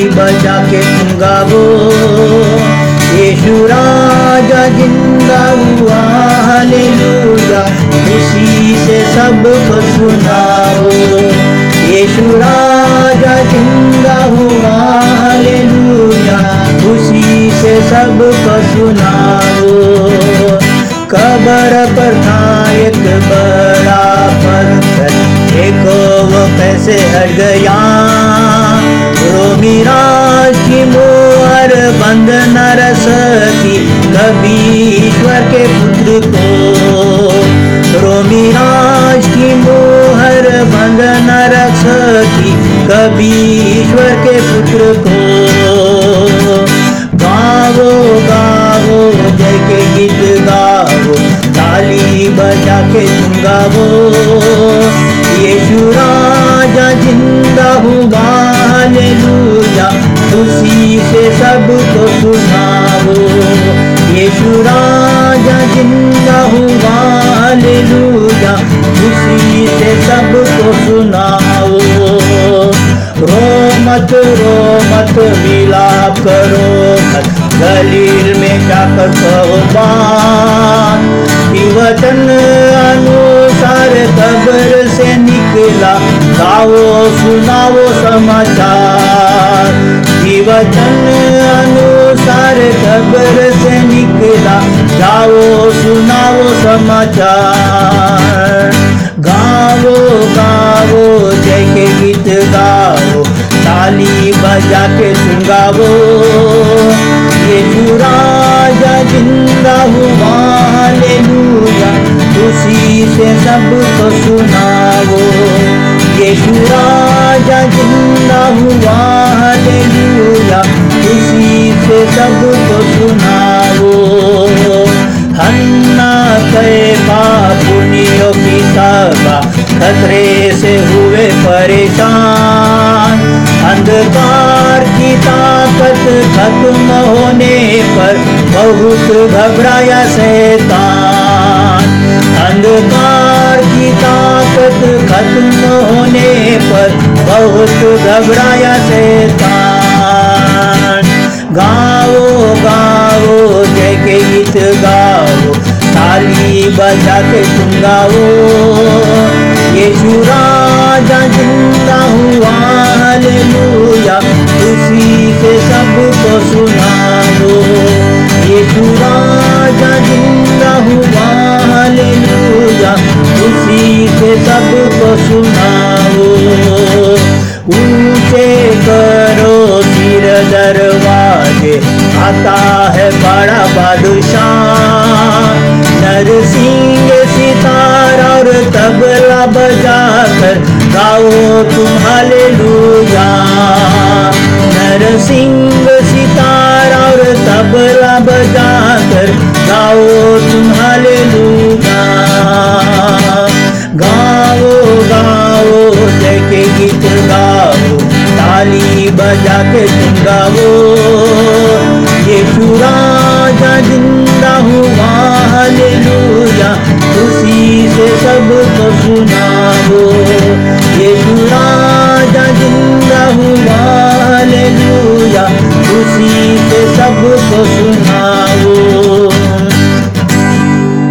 घंटी बजा के तुम गावो यीशु राजा ज़िंदा हुआ, हालेलुया। खुशी से सबको सुनाओ यीशु राजा ज़िंदा हुआ, हालेलुया। खुशी से सबको सुनाओ कबर पर था एक बड़ा पत्थर। देखो वो कैसे हट गया। बंद न रह सकी कभी ईश्वर के पुत्र को। रोमी राज की मोहर बंद न रख सकी कभी ईश्वर के पुत्र को। गावो गावो, जय के गीत गावो, ताली बजा के तुम गावो यीशु राजा ज़िंदा हुआ। हालेलुया सबको सुनाओ। रो मत रो मत मिलाप करो। मत गलील में जाकर कहो बात? वचन अनुसार कब्र से निकला। गाओ, सुनाओ समाचार। वचन अनुसार कब्र से निकला। जाओ सुनाओ समाचार। गाओ गाओ, जय के गीत गाओ, ताली बजा के गाओ ये राजा ज़िंदा हुआ, हालेलुया खुशी से सबको सुनाओ। ये राजा ज़िंदा हुआ, हालेलुया खुशी से सबको सुनाओ। हन्ना खतरे से हुए परेशान। अंधकार की ताकत खत्म होने पर बहुत घबराया शैतान। अंधकार की ताकत खत्म होने पर बहुत घबराया शैतान। गाओ गाओ, जय के गीत गाओ। ताली बजा के तुम गाओ। यीशु राजा ज़िंदा हुआ, हालेलुया। खुशी से सबको सुनाओ यीशु राजा ज़िंदा हुआ, हालेलुया। खुशी से सबको सुनाओ ऊँचे करो सिर दरवाजे, आता है बड़ा बादशाह। नरसिंह सितार और तबला बजाकर गाओ तुम हालेलुया। नरसिंह, सितार और तबला बजाकर गाओ तुम हालेलुया। गाओ गाओ, जय के गीत गाओ, ताली बजा के तुम गाओ। ये राजा ज़िंदा हुआ, हालेलुया। ज़िंदा